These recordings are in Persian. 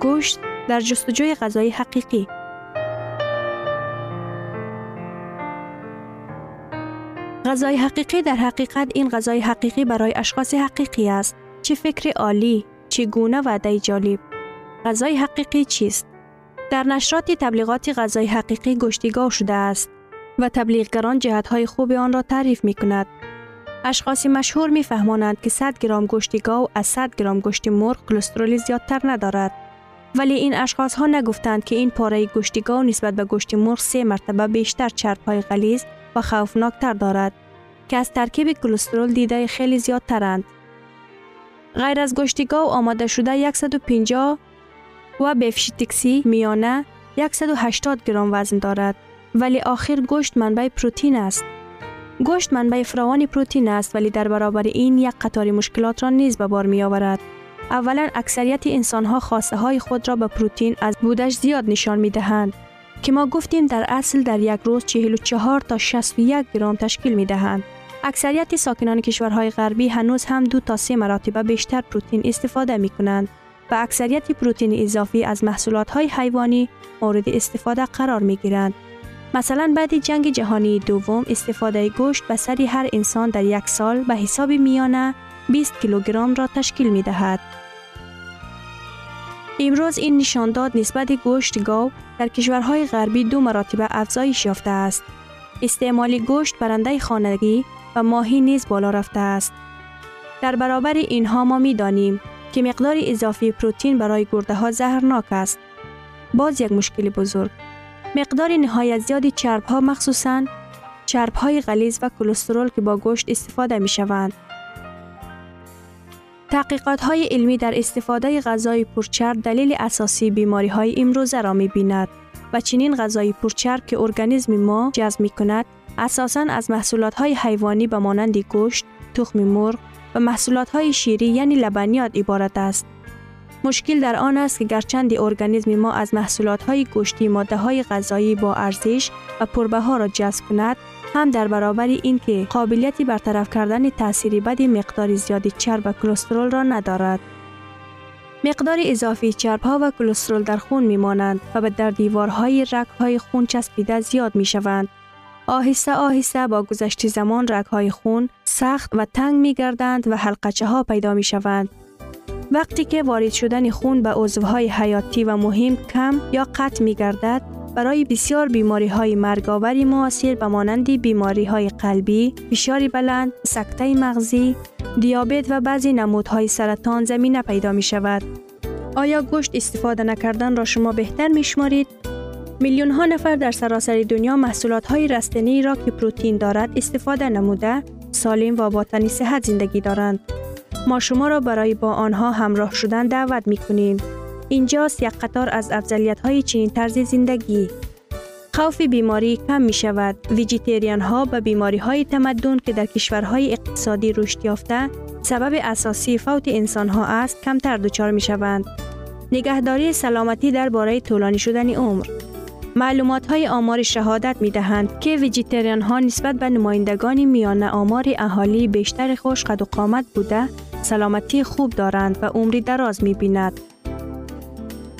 گوشت در جستجوی غذای حقیقی غذای حقیقی در حقیقت این غذای حقیقی برای اشخاص حقیقی است چه فکر عالی چگونه وعده جالب غذای حقیقی چیست در نشرات تبلیغات غذای حقیقی گشتیگاه شده است و تبلیغگران جهتهای خوب آن را تعریف می کند. اشخاص مشهور می فهمانند که 100 گرم گوشتیگاو از 100 گرم گوشت مرغ کلسترول زیادتر ندارد. ولی این اشخاص ها نگفتند که این پاره گوشتیگاو نسبت به گوشت مرغ سه مرتبه بیشتر چرب های غلیظ و خوفناکتر دارد که از ترکیب کلسترول دیده خیلی زیادترند. غیر از گوشتیگاو آماده شده 150 و بفشیتکسی میانه 180 گرم وزن دارد ولی آخر گوشت منبع پروتین است. گوشت منبع فراوان پروتین است ولی در برابر این یک قطار مشکلات را نیز به بار می آورد. اولا اکثریت انسان ها خاصه های خود را به پروتین از بودش زیاد نشان می دهند که ما گفتیم در اصل در یک روز 44 تا 61 گرم تشکیل می دهند. اکثریت ساکنان کشورهای غربی هنوز هم دو تا سه مراتب بیشتر پروتین استفاده می کنند و اکثریت پروتین اضافی از محصولات های حیوانی مورد استفاده قرار می گیرند. مثلا بعد جنگ جهانی دوم استفاده گوشت به سری هر انسان در یک سال به حساب میانه 20 کیلوگرم را تشکیل می دهد. امروز این نشانداد نسبت گوشت گاو در کشورهای غربی دو مراتبه افزایش یافته است. استعمال گوشت برنده خانگی و ماهی نیز بالا رفته است. در برابر اینها ما می دانیم که مقدار اضافی پروتین برای گرده ها زهرناک است. باز یک مشکل بزرگ. مقدار نهایت زیادی چرب ها مخصوصاً چرب های غلیظ و کلسترول که با گوشت استفاده می شوند. تحقیقات های علمی در استفاده غذای پرچرب دلیل اساسی بیماری های امروزه را می بیند و چنین غذای پرچرب که ارگانیسم ما جذب می کند اساساً از محصولات های حیوانی به مانند گوشت، تخم مرغ و محصولات های شیری یعنی لبنیات عبارت است. مشکل در آن است که گرچند ارگانیسم ما از محصولات های گوشتی ماده های غذایی با ارزش و پربها را جذب کند هم در برابر اینکه قابلیتی برطرف کردن تأثیری بد مقدار زیادی چرب و کلسترول را ندارد. مقدار اضافی چرب ها و کلسترول در خون می مانند و به در دیوارهای رگ های خون چسبیده زیاد می شوند. آهسته آهسته با گذشت زمان رگ های خون سخت و تنگ می گردند و حلقچه ها پیدا می شوند. وقتی که وارد شدن خون به عضوهای حیاتی و مهم کم یا قطع می گردد برای بسیار بیماری های مرگاوری معاصر به مانند بیماری های قلبی، فشار بلند، سکته مغزی، دیابت و بعضی نمودهای سرطان زمینه پیدا می شود. آیا گوشت استفاده نکردن را شما بهتر می شمارید؟ میلیون ها نفر در سراسر دنیا محصولات های رستنی را که پروتین دارد استفاده نموده سالم و با صحت زندگی دارند. ما شما را برای با آنها همراه شدن دعوت می کنیم. اینجاست یک قطار از افضلیت های چنین طرز زندگی. خوف بیماری کم می شود. ویجیتریان ها به بیماری های تمدن که در کشورهای اقتصادی رشد یافته سبب اساسی فوت انسان ها است کمتر دچار می شوند. نگهداری سلامتی درباره طولانی شدن عمر معلومات های آمار شهادت می دهند که ویجیتریان ها نسبت به نمایندگان میان آمار اهالی بیشتر خوش قد و قامت بوده سلامتی خوب دارند و عمری دراز می بیند.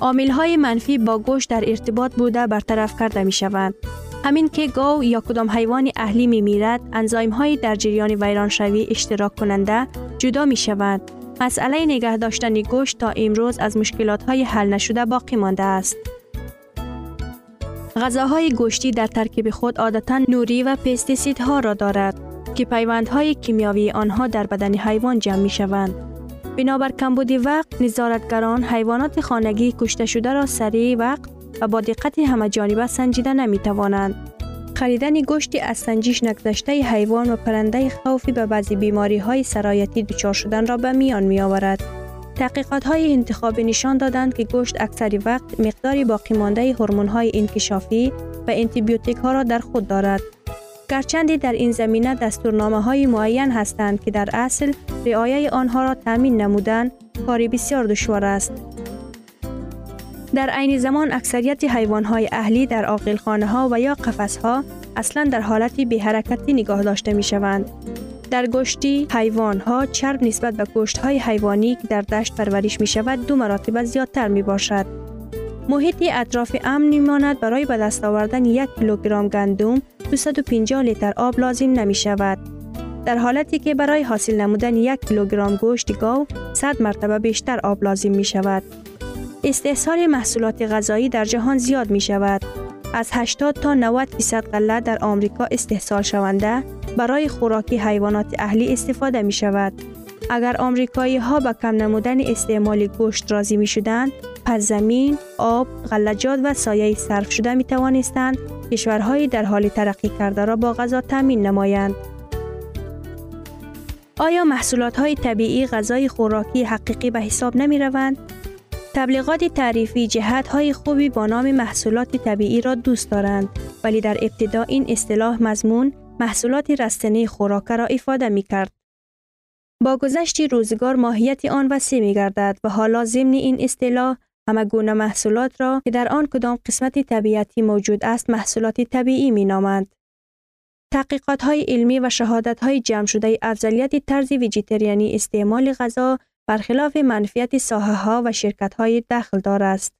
عامل های منفی با گوشت در ارتباط بوده برطرف کرده می شوند. همین که گاو یا کدام حیوان اهلی می میرد، انزایم های در جریان ویرانشوی اشتراک کننده جدا می شوند. مسئله نگه داشتن گوشت تا امروز از مشکلات های حل نشده باقی مانده است. غذاهای گوشتی در ترکیب خود عادتا نوری و پستیسیدها را دارد که پیوندهای کیمیاوی آنها در بدن حیوان جمع می شوند. بنابر کمبودی وقت نظارتگران حیوانات خانگی کشته شده را سریع وقت و با دقت همه جانبه سنجیده نمی توانند. خریدن گوشتی از سنجش نگذشته حیوان و پرنده خوفی به بعضی بیماری های سرایتی دچار شدن را به میان می آورد. تحقیقات های انتخابی نشان دادند که گوشت اکثری وقت مقداری باقی مانده هورمون های انکشافی و انتیبیوتیک ها را در خود دارد. گرچند در این زمینه دستورنامه های معین هستند که در اصل رعایه آنها را تامین نمودن کاری بسیار دشوار است. در عین زمان اکثریت حیوان های اهلی در آقلخانه ها و یا قفس ها اصلا در حالتی به حرکتی نگاه داشته می شوند. در گوشتی حیوان ها چرب نسبت به گوشت های حیوانی که در دشت پرورش می شود دو مراتب زیادتر می باشد. محیطی اطراف امن می ماند برای به دست آوردن یک کیلوگرم گندم 250 لیتر آب لازم نمی شود. در حالتی که برای حاصل نمودن یک کیلوگرم گوشت گاو 100 مرتبه بیشتر آب لازم می شود. استحصال محصولات غذایی در جهان زیاد می شود. از 80 تا 90 فیصد غله در آمریکا استحصال شونده برای خوراکی حیوانات اهلی استفاده می شود. اگر آمریکایی ها به کم نمودن استعمال گوشت راضی می شدند، پس زمین، آب، غلجات و سایه صرف شده می توانستند کشورهای در حال ترقی کرده را با غذا تامین نمایند. آیا محصولات های طبیعی غذای خوراکی حقیقی به حساب نمی روند؟ تبلیغات تعریفی جهت های خوبی با نام محصولات طبیعی را دوست دارند ولی در ابتدا این اصطلاح مضمون محصولات رستنی خوراک را افاده می کرد. با گذشت روزگار ماهیت آن وسیع می گردد و حالا ضمن این اصطلاح همه گونه محصولات را که در آن کدام قسمت طبیعتی موجود است محصولات طبیعی می نامند. تحقیقات های علمی و شهادت های جمع شده افضلیت طرز ویجیتریانی استعمال غذا برخلاف منفیت ساحه ها و شرکت های دخل دار است.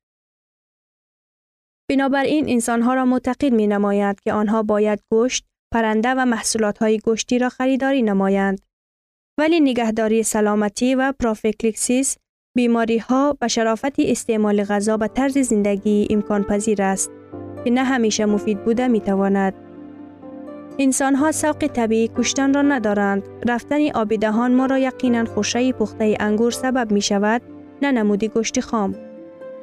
بنابراین انسان ها را معتقد می نماید که آنها باید گوشت، پرنده و محصولات های گوشتی را خریداری نمایند. ولی نگهداری سلامتی و پروفیکلیکسیس بیماری ها به شرافت استعمال غذا به طرز زندگی امکان پذیر است که نه همیشه مفید بوده می تواند. انسان ها سوق طبیعی کشتن را ندارند. رفتن آبی دهان ما را یقینا خوشه پخته انگور سبب می شود نه نمودی گوشت خام.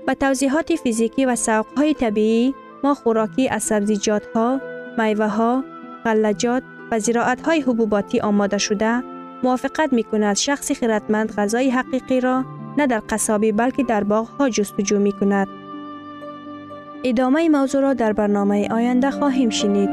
با توضیحات فیزیکی و سوق های طبیعی ما خوراکی از سبزیجات ها، میوه ها، غلجات و زراعت های حبوباتی آماده شده موافقت می کند شخصی خیرتمند غذای حقیقی را نه در قصابی بلکه در باغ ها جستجو می کند. ادامه موضوع را در برنامه آینده خواهیم شنید.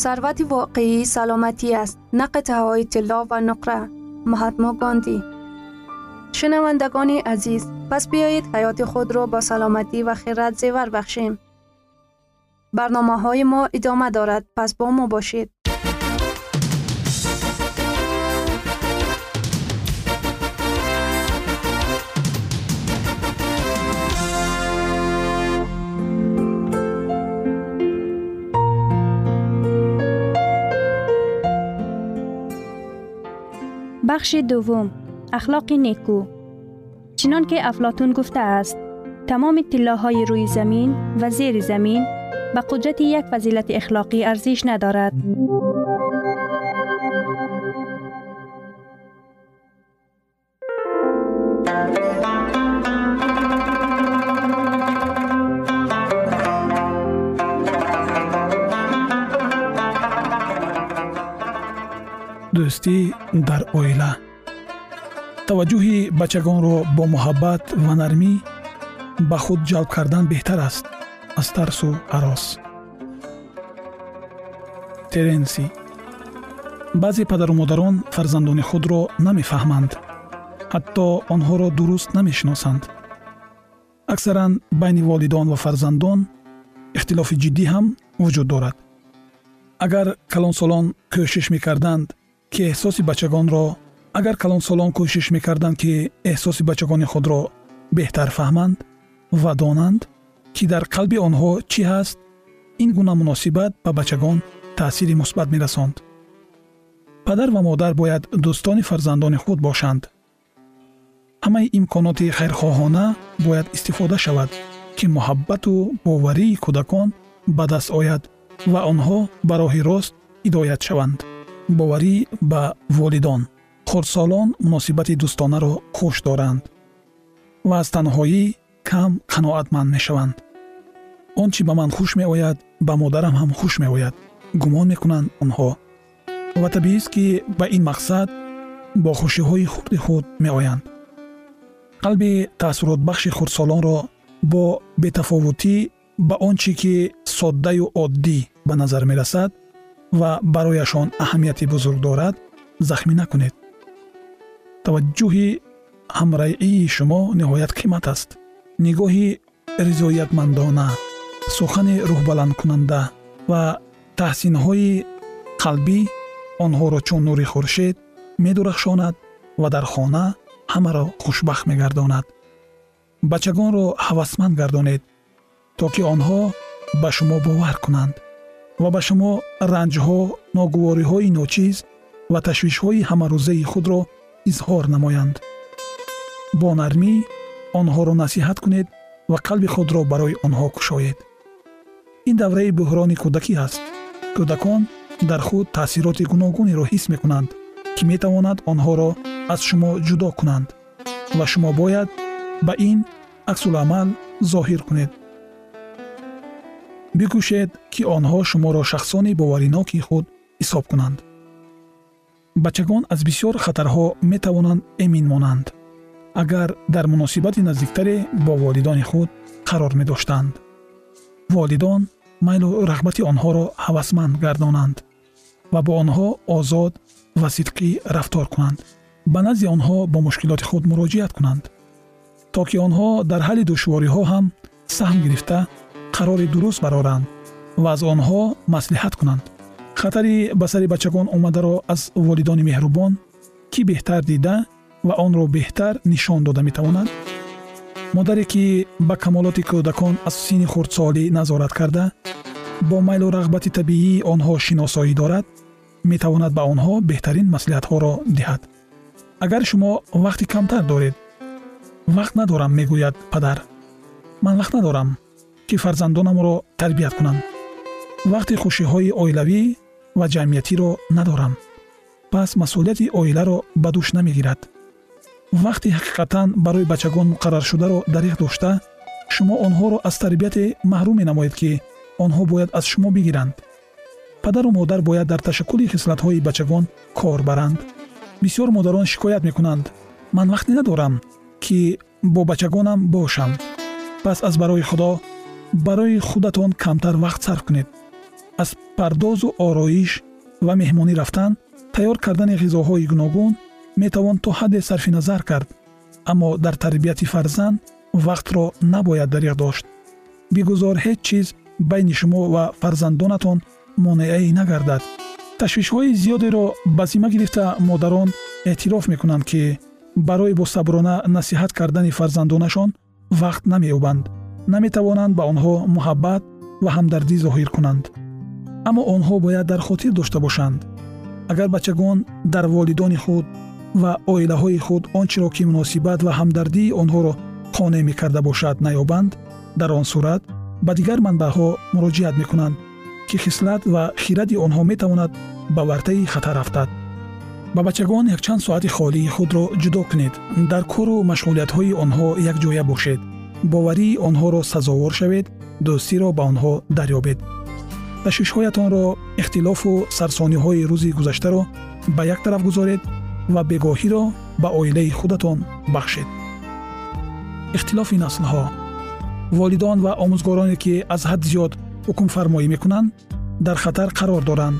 ثروت واقعی سلامتی است نه های طلا و نقره مهاتما گاندی شنوندگان عزیز پس بیایید حیات خود را با سلامتی و خیرت زیور بخشیم. برنامه های ما ادامه دارد پس با ما باشید. بخش دوم اخلاق نیکو. چنان که افلاتون گفته است تمام طلاهای روی زمین و زیر زمین به قدرت یک فضیلت اخلاقی ارزش ندارد. دوستی در اویله. Таваҷҷӯҳи бачагонро бо муҳаббат ва нармӣ ба худ ҷалб кардан беҳтар аст. Аз тарсу ҳарос теренси. Баъзе падару модарон фарзандони худро намефаҳманд. Ҳатто онҳоро дуруст намешиносанд. Аксаран байни волидон ва фарзандон ихтилофи ҷиддӣ ҳам вуҷуд дорад. Агар калонсолон кӯшиш мекарданд ки эҳсоси бачагонро агар калонсолон кӯшиш мекарданд ки эҳсоси бачагони худро беҳтар фаҳманд ва донанд ки дар қалби онҳо чӣ ҳаст ин гуна муносибат ба бачагон таъсири мусбат мерасонд. Падар ва модар бояд дӯстони фарзандони худ бошанд. Ҳамаи имконоти хайрхоҳона бояд истифода шавад ки муҳаббату боварии кӯдакон ба даст ояд ва онҳо ба роҳи рост ҳидоят шаванд. Боварӣ ба волидон хурдсолон муносибати дӯстонаро хуш доранд ва аз танҳоӣ кам қаноатманд мешаванд. Он чӣ ба ман хуш меояд ба модарам ҳам хуш меояд гумон мекунанд онҳо. ва табиист ки ба ин мақсад бо хушиҳои хурди худ меоянд. қалби таъссуротбахши хурдсолонро бо бетафовутӣ ба он чӣ ки соддаю оддӣ ба назар мерасад ва барояшон аҳамияти бузург дорад захмӣ накунед таваҷҷӯҳи ҳамрайии шумо ниҳоят қимат аст. Нигоҳи ризоятмандона сухани рӯҳбаландкунанда ва таҳсинҳои қалбӣ онҳоро чун нури хуршед медурахшонад ва дар хона ҳамаро хушбахт мегардонад. Бачагонро ҳавасманд гардонед то ки онҳо ба шумо бовар кунанд ва ба шумо ранҷҳо ногувориҳои ночиз ва ташвишҳои ҳамарӯзаи худро изҳор намоянд. Бо нармӣ онҳоро насиҳат кунед ва қалби худро барои онҳо кушоед. Ин давраи буҳрони кӯдакӣ аст. Кӯдакон дар худ таъсироти гуногунеро ҳис мекунанд ки метавонад онҳоро аз шумо ҷудо кунанд ва шумо бояд ба ин аксуламал зоҳир кунед. Бикӯшед ки онҳо шуморо шахсони бовариноки худ ҳисоб кунанд бачагон аз бисёр хатарҳо метавонанд эмин монанд. Агар дар муносибати наздиктаре бо волидони худ қарор медоштанд. Волидон майлу рағбати онҳоро ҳавасманд гардонанд ва бо онҳо озод ва сидқӣ рафтор кунанд. Ба назди онҳо бо мушкилоти худ муроҷиат кунанд. То ки онҳо дар ҳалли душвориҳо ҳам саҳм гирифта қарори дуруст бароранд ва аз онҳо маслиҳат кунанд хатари ба сари бачагон омадаро аз волидони меҳрубон кӣ беҳтар дида ва онро беҳтар нишон дода метавонад модаре ки ба камолоти кӯдакон аз синни хурдсолӣ назорат карда бо майлу рағбати табиии онҳо шиносоӣ дорад метавонад ба онҳо беҳтарин маслиҳатҳоро диҳад. Агар шумо вақти камтар доред вақт надорам мегӯяд падар. Ман вақт надорам ки фарзандонамро тарбият кунам вақти хушиҳои оилавӣ ва ҷамъиятиро надорам. Пас масъулияти оиларо ба дӯш намегирад. Вақти ҳақиқатан барои бачагон муқарраршударо дариқ дошта шумо онҳоро аз тарбияте маҳрум менамоед ки онҳо бояд аз шумо бигиранд. Падару модар бояд дар ташаккули хислатҳои бачагон кор баранд. Бисёр модарон шикоят мекунанд. Ман вақте надорам ки бо бачагонам бошам. Пас аз барои худо барои худатон камтар вақт сарф кунед аз пардозу ороиш ва меҳмонӣ рафтан тайёр кардани ғизоҳои гуногун метавон то ҳадде сарфи назар кард аммо дар тарбияти фарзанд вақтро набояд дариқ дошт. Бигузор ҳеҷ чиз байни шумо ва фарзандонатон монеаӣ нагардад. Ташвишҳои зиёдеро ба зимма гирифта модарон эътироф мекунанд ки барои босаброна насиҳат кардани фарзандонашон вақт намеёбанд наметавонанд ба онҳо муҳаббат ва ҳамдардӣ зоҳир кунанд аммо онҳо бояд дар хотир дошта бошанд. Агар бачагон дар волидони худ ва оилаҳои худ ончеро ки муносибат ва ҳамдардии онҳоро қонеъ мекарда бошад наёбанд дар он сурат ба дигар манбаъҳо муроҷиат мекунанд ки хислат ва хиради онҳо метавонад ба вартаи хатар афтад ба бачагон якчанд соати холии худро ҷудо кунед. Дар кору машғулиятҳои онҳо якҷоя бошед. Боварии онҳоро сазовор шавед дӯстиро ба онҳо дарёбед ташвишҳоятонро ихтилофу сарсониҳои рӯзи гузаштаро ба як тараф гузоред ва бегоҳиро ба оилаи худатон бахшед. ихтилофи наслҳо. волидон ва омӯзгороне ки аз ҳад зиёд ҳукмфармоӣ мекунанд дар хатар қарор доранд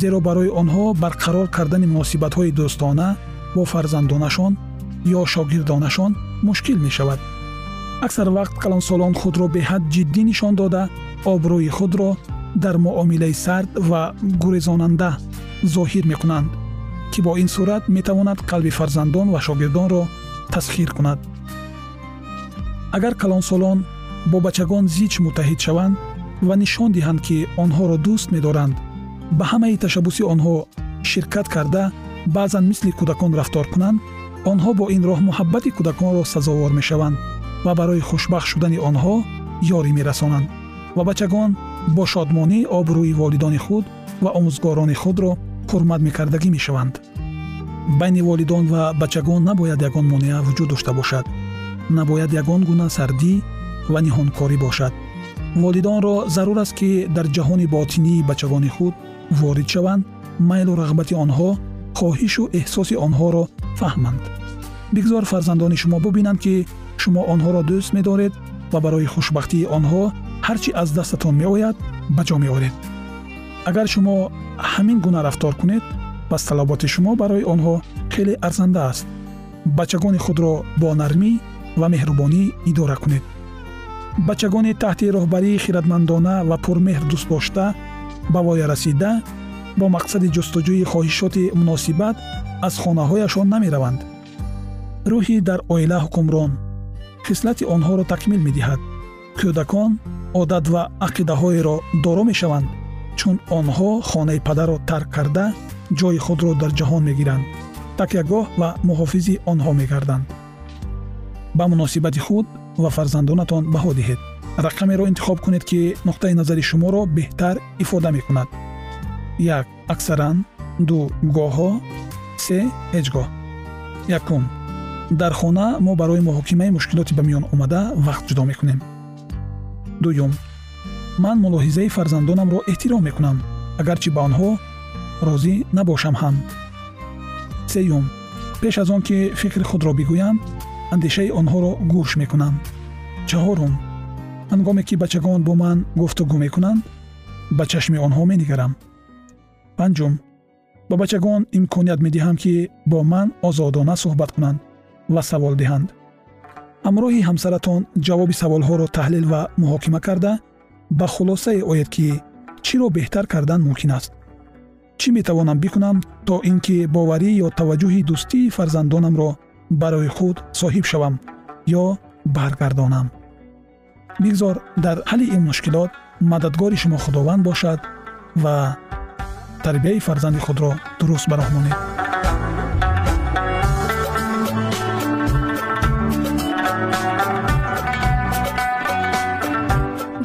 зеро барои онҳо барқарор кардани муносибатҳои дӯстона бо фарзандонашон ё шогирдонашон мушкил мешавад. аксар вақт калонсолон худро беҳад ҷиддӣ нишон дода обрӯи худро дар муомилаи сард ва гурезонанда зоҳир мекунанд ки бо ин сурат метавонад қалби фарзандон ва шогирдонро тасхир кунад. Агар калонсолон бо бачагон зич муттаҳид шаванд ва нишон диҳанд ки онҳоро дӯст медоранд ба ҳамаи ташаббуси онҳо ширкат карда баъзан мисли кӯдакон рафтор кунанд онҳо бо ин роҳ муҳаббати кӯдаконро сазовор мешаванд ва барои хушбахт шудани онҳо ёрӣ мерасонанд ва бачагон бо шодмонӣ обрӯи волидони худ ва омӯзгорони худро ҳурмат мекардагӣ мешаванд. Байни волидон ва бачагон набояд ягон монеа вуҷуд дошта бошад. Набояд ягон гуна сардӣ ва ниҳонкорӣ бошад. Волидонро зарур аст ки дар ҷаҳони ботинии бачагони худ ворид шаванд майлу рағбати онҳо хоҳишу эҳсоси онҳоро фаҳманд. Бигзор фарзандони шумо бубинанд ки шумо онҳоро дӯст медоред ва барои хушбахтии онҳо ҳар чӣ аз дастатон меояд ба ҷо меоред. Агар шумо ҳамин гуна рафтор кунед пас талаботи шумо барои онҳо хеле арзанда аст. Бачагони худро бо нармӣ ва меҳрубонӣ идора кунед. Бачагони таҳти роҳбарии хиратмандона ва пурмеҳр дӯстдошта ба воя расида бо мақсади ҷустуҷӯи хоҳишоти муносибат аз хонаҳояшон намераванд. Рӯҳи дар оила ҳукмрон. Хислати онҳоро такмил медиҳад. Кӯдакон одат ва ақидаҳоеро доро мешаванд чун онҳо хонаи падарро тарк карда ҷои худро дар ҷаҳон мегиранд такягоҳ ва муҳофизи онҳо мегарданд. Ба муносибати худ ва фарзандонатон баҳо диҳед. Рақамеро интихоб кунед ки нуқтаи назари шуморо беҳтар ифода мекунад. Як аксаран ду гоҳҳо се ҳеҷ гоҳ якум дар хона мо барои муҳокимаи мушкилоти ба миён омада вақт ҷудо мекунем дуюм ман мулоҳизаи фарзандонамро эҳтиром мекунам агарчи ба онҳо розӣ набошам ҳам сеюм пеш аз он ки фикри худро бигӯям андешаи онҳоро гӯш мекунам чаҳорум ҳангоме ки бачагон бо ман гуфтугӯ мекунанд ба чашми онҳо менигарам панҷум ба бачагон имконият медиҳам ки бо ман озодона суҳбат кунанд ва савол диҳанд ҳамроҳи ҳамсаратон ҷавоби саволҳоро таҳлил ва муҳокима карда ба хулосае оед ки чиро беҳтар кардан мумкин аст чӣ метавонам бикунам то ин ки боварӣ ё таваҷҷӯҳи дӯстии фарзандонамро барои худ соҳиб шавам ё баргардонам бигзор дар ҳалли ин мушкилот мададгори шумо худованд бошад ва тарбияи фарзанди худро дуруст ба роҳ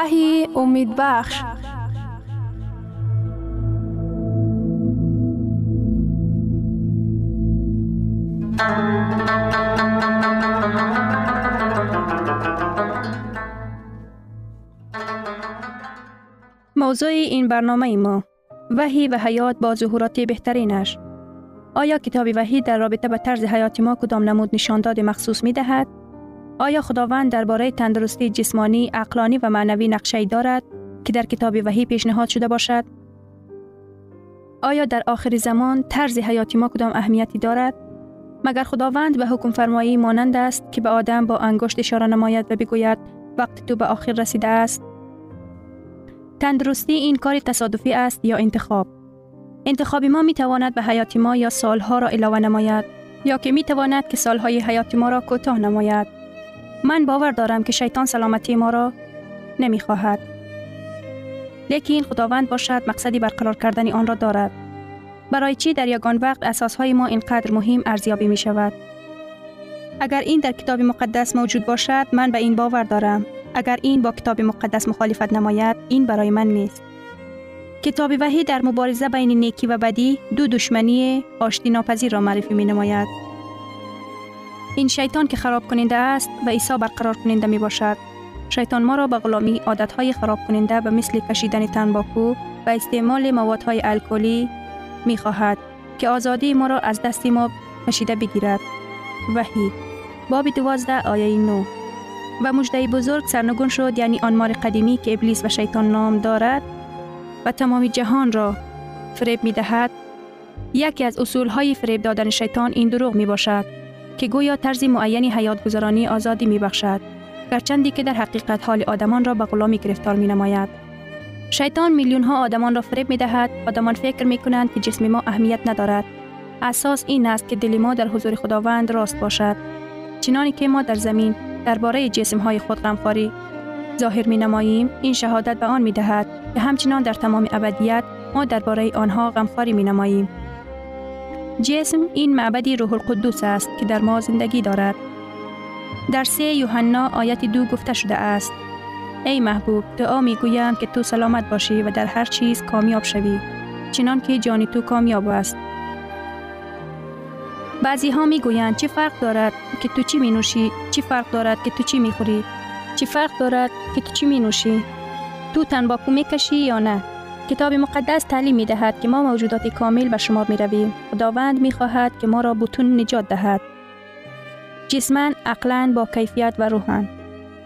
وحی امید بخش موضوع این برنامه ما وحی و حیات با ظهورات بهترینش آیا کتاب وحی در رابطه به طرز حیات ما کدام نمود نشانداد مخصوص می دهد؟ آیا خداوند درباره تندرستی جسمانی، عقلانی و معنوی نقشه دارد که در کتاب وحی پیشنهاد شده باشد؟ آیا در آخر زمان طرز حیاتی ما کدام اهمیتی دارد؟ مگر خداوند به حکم فرمایی مانند است که به آدم با انگشت اشاره نماید و بگوید وقت تو به آخر رسیده است؟ تندرستی این کار تصادفی است یا انتخاب؟ انتخاب ما می تواند به حیات ما یا سالها را علاوه نماید یا که می تواند که سالهای حیات ما را کوتاه نماید. من باور دارم که شیطان سلامتی ما را نمی خواهد. لیکن خداوند باشد مقصدی برقرار کردن آن را دارد. برای چی در یگان وقت اساسهای ما اینقدر مهم ارزیابی می شود؟ اگر این در کتاب مقدس موجود باشد من به این باور دارم. اگر این با کتاب مقدس مخالفت نماید این برای من نیست. کتاب وحی در مبارزه بین نیکی و بدی دو دشمنی آشتی ناپذیر را معرفی می نماید. این شیطان که خراب کننده است و عیسی برقرار کننده می باشد. شیطان ما را به غلامی عادتهای خراب کننده به مثل کشیدن تنباکو و استعمال موادهای الکلی می خواهد که آزادی ما را از دست ما کشیده بگیرد. وحی باب دوازده آیه نو و مجده بزرگ سرنگون شد یعنی آن مار قدیمی که ابلیس و شیطان نام دارد و تمام جهان را فریب می دهد یکی از اصول های فریب دادن شیطان این دروغ می باشد که گویا طرز معینی حیات گذرانی آزادی می بخشد گرچندی که در حقیقت حال آدمان را به غلامی گرفتار می نماید شیطان میلیون ها آدمان را فریب می دهد آدمان فکر می کنند که جسم ما اهمیت ندارد. اساس این است که دل ما در حضور خداوند راست باشد. چنانی که ما در زمین درباره جسم های خود غمخواری ظاهر می نماییم این شهادت به آن می دهد که همچنان در تمام ابدیت ما درباره آنها غمخواری می نماییم. جسم این معبدی روح القدس است که در ما زندگی دارد. در سه یوحنا آیت دو گفته شده است. ای محبوب دعا می گویم که تو سلامت باشی و در هر چیز کامیاب شوی. چنان که جانی تو کامیاب است. بعضی ها می گویند چه فرق دارد که تو چی می نوشی؟ چه فرق دارد که تو چی می خوری؟ چه فرق دارد که تو چی می نوشی؟ تو تنباکو می کشی یا نه؟ کتاب مقدس تعلیم می دهد که ما موجودات کامل به شما می رویم. خداوند می خواهد که ما را بتون نجات دهد. جسمن، عقلن با کیفیت و روحن.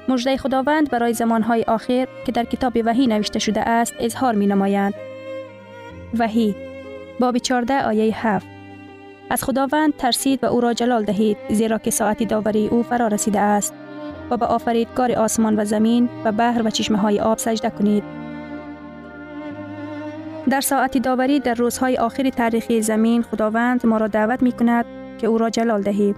مجده خداوند برای زمانهای آخر که در کتاب وحی نوشته شده است اظهار می نمایند. وحی باب 14 آیه 7 از خداوند ترسید و او را جلال دهید زیرا که ساعت داوری او فرا رسیده است و به آفریدگار آسمان و زمین و بحر و چشمه های آب سجده کنید. در ساعت داوری در روزهای آخر تاریخی زمین خداوند ما را دعوت می کند که او را جلال دهید.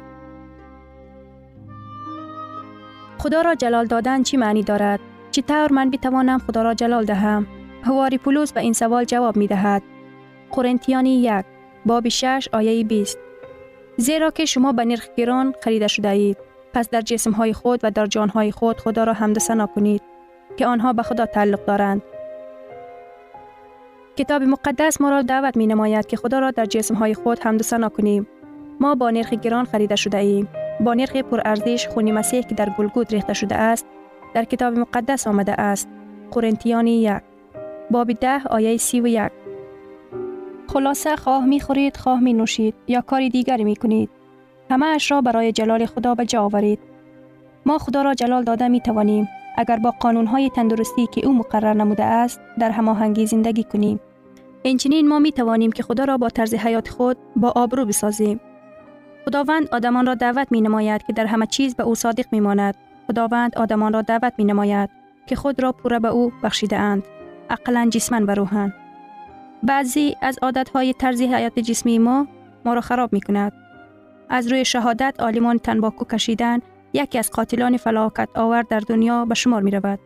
خدا را جلال دادن چی معنی دارد؟ چطور من بتوانم خدا را جلال دهم؟ هواری پولوس به این سوال جواب می دهد. قرنتیانی یک باب 6 آیه 20 زیرا که شما به نرخ گران خریده شده اید پس در جسم های خود و در جان های خود خدا را حمد سنا کنید که آنها به خدا تعلق دارند کتاب مقدس ما را دعوت می نماید که خدا را در جسم های خود سنا کنیم. ما با نرخ گران خریده شده ایم. با نرخ پرارزش خون مسیح که در گلگود ریخته شده است در کتاب مقدس آمده است. قرنتیان یک باب ده آیه سی و یک. خلاصه خواه می خورید خواه می نوشید یا کاری دیگری می کنید همه اش را برای جلال خدا به جا آورید. ما خدا را جلال داده می توانیم اگر با قانون های تندرستی که او مقرر نموده است در هماهنگی زندگی کنیم اینچنین ما می توانیم که خدا را با طرز حیات خود با آبرو بسازیم خداوند آدمان را دعوت می نماید که در همه چیز به او صادق می ماند. خداوند آدمان را دعوت می نماید که خود را پوره به او بخشیده اند. اقلا جسمن و روحن. بعضی از های طرز حیات جسمی ما ما را خراب می کند. از روی شهادت آلیمان تنباکو کشیدن یکی از قاتلان فلاکت آور در دنیا به شمار می رود.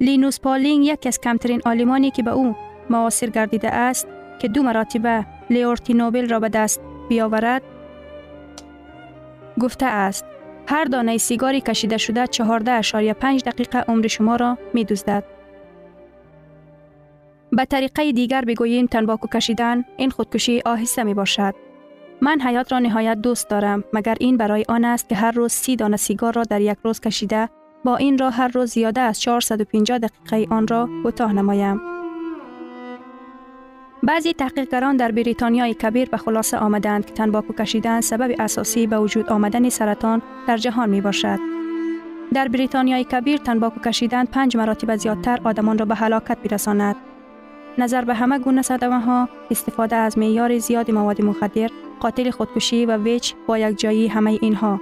لینوس پالینگ یکی از کمترین آلیمانی که به او معاصر گردیده است که دو مراتبه لیورتی نوبل را به دست بیاورد گفته است هر دانه سیگاری کشیده شده 14.5 دقیقه عمر شما را می دوزدد. به طریقه دیگر بگوییم تنباکو کشیدن این خودکشی آهسته می باشد. من حیات را نهایت دوست دارم مگر این برای آن است که هر روز سی دانه سیگار را در یک روز کشیده با این را هر روز زیاده از 450 دقیقه آن را کوتاه نمایم. بعضی تحقیقگران در بریتانیای کبیر به خلاصه آمدند که تنباکو کشیدن سبب اساسی به وجود آمدن سرطان در جهان می باشد. در بریتانیای کبیر تنباکو کشیدن پنج مراتب زیادتر آدمان را به هلاکت میرساند. نظر به همه گونه صدمه ها، استفاده از معیار زیاد مواد مخدر، قاتل خودکشی و ویچ با یک جایی همه اینها.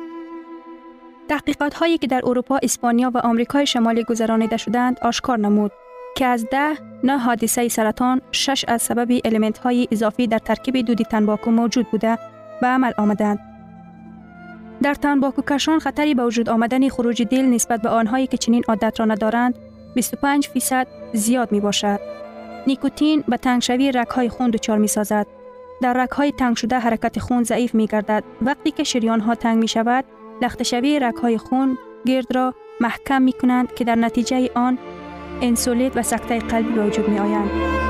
تحقیقات هایی که در اروپا، اسپانیا و آمریکای شمالی گذرانیده شدند آشکار نمود که از ده نه حادثه سرطان شش از سبب الیمنت های اضافی در ترکیب دودی تنباکو موجود بوده به عمل آمدند. در تنباکو کشان خطری به وجود آمدن خروج دل نسبت به آنهایی که چنین عادت را ندارند 25 فیصد زیاد می باشد. نیکوتین به تنگشوی رک های خون دچار می سازد. در رک های تنگ شده حرکت خون ضعیف می گردد. وقتی که شریان ها تنگ می شود، لختشوی رک های خون گرد را محکم می کنند که در نتیجه آن انسولیت و سکته قلبی به وجود می آیند.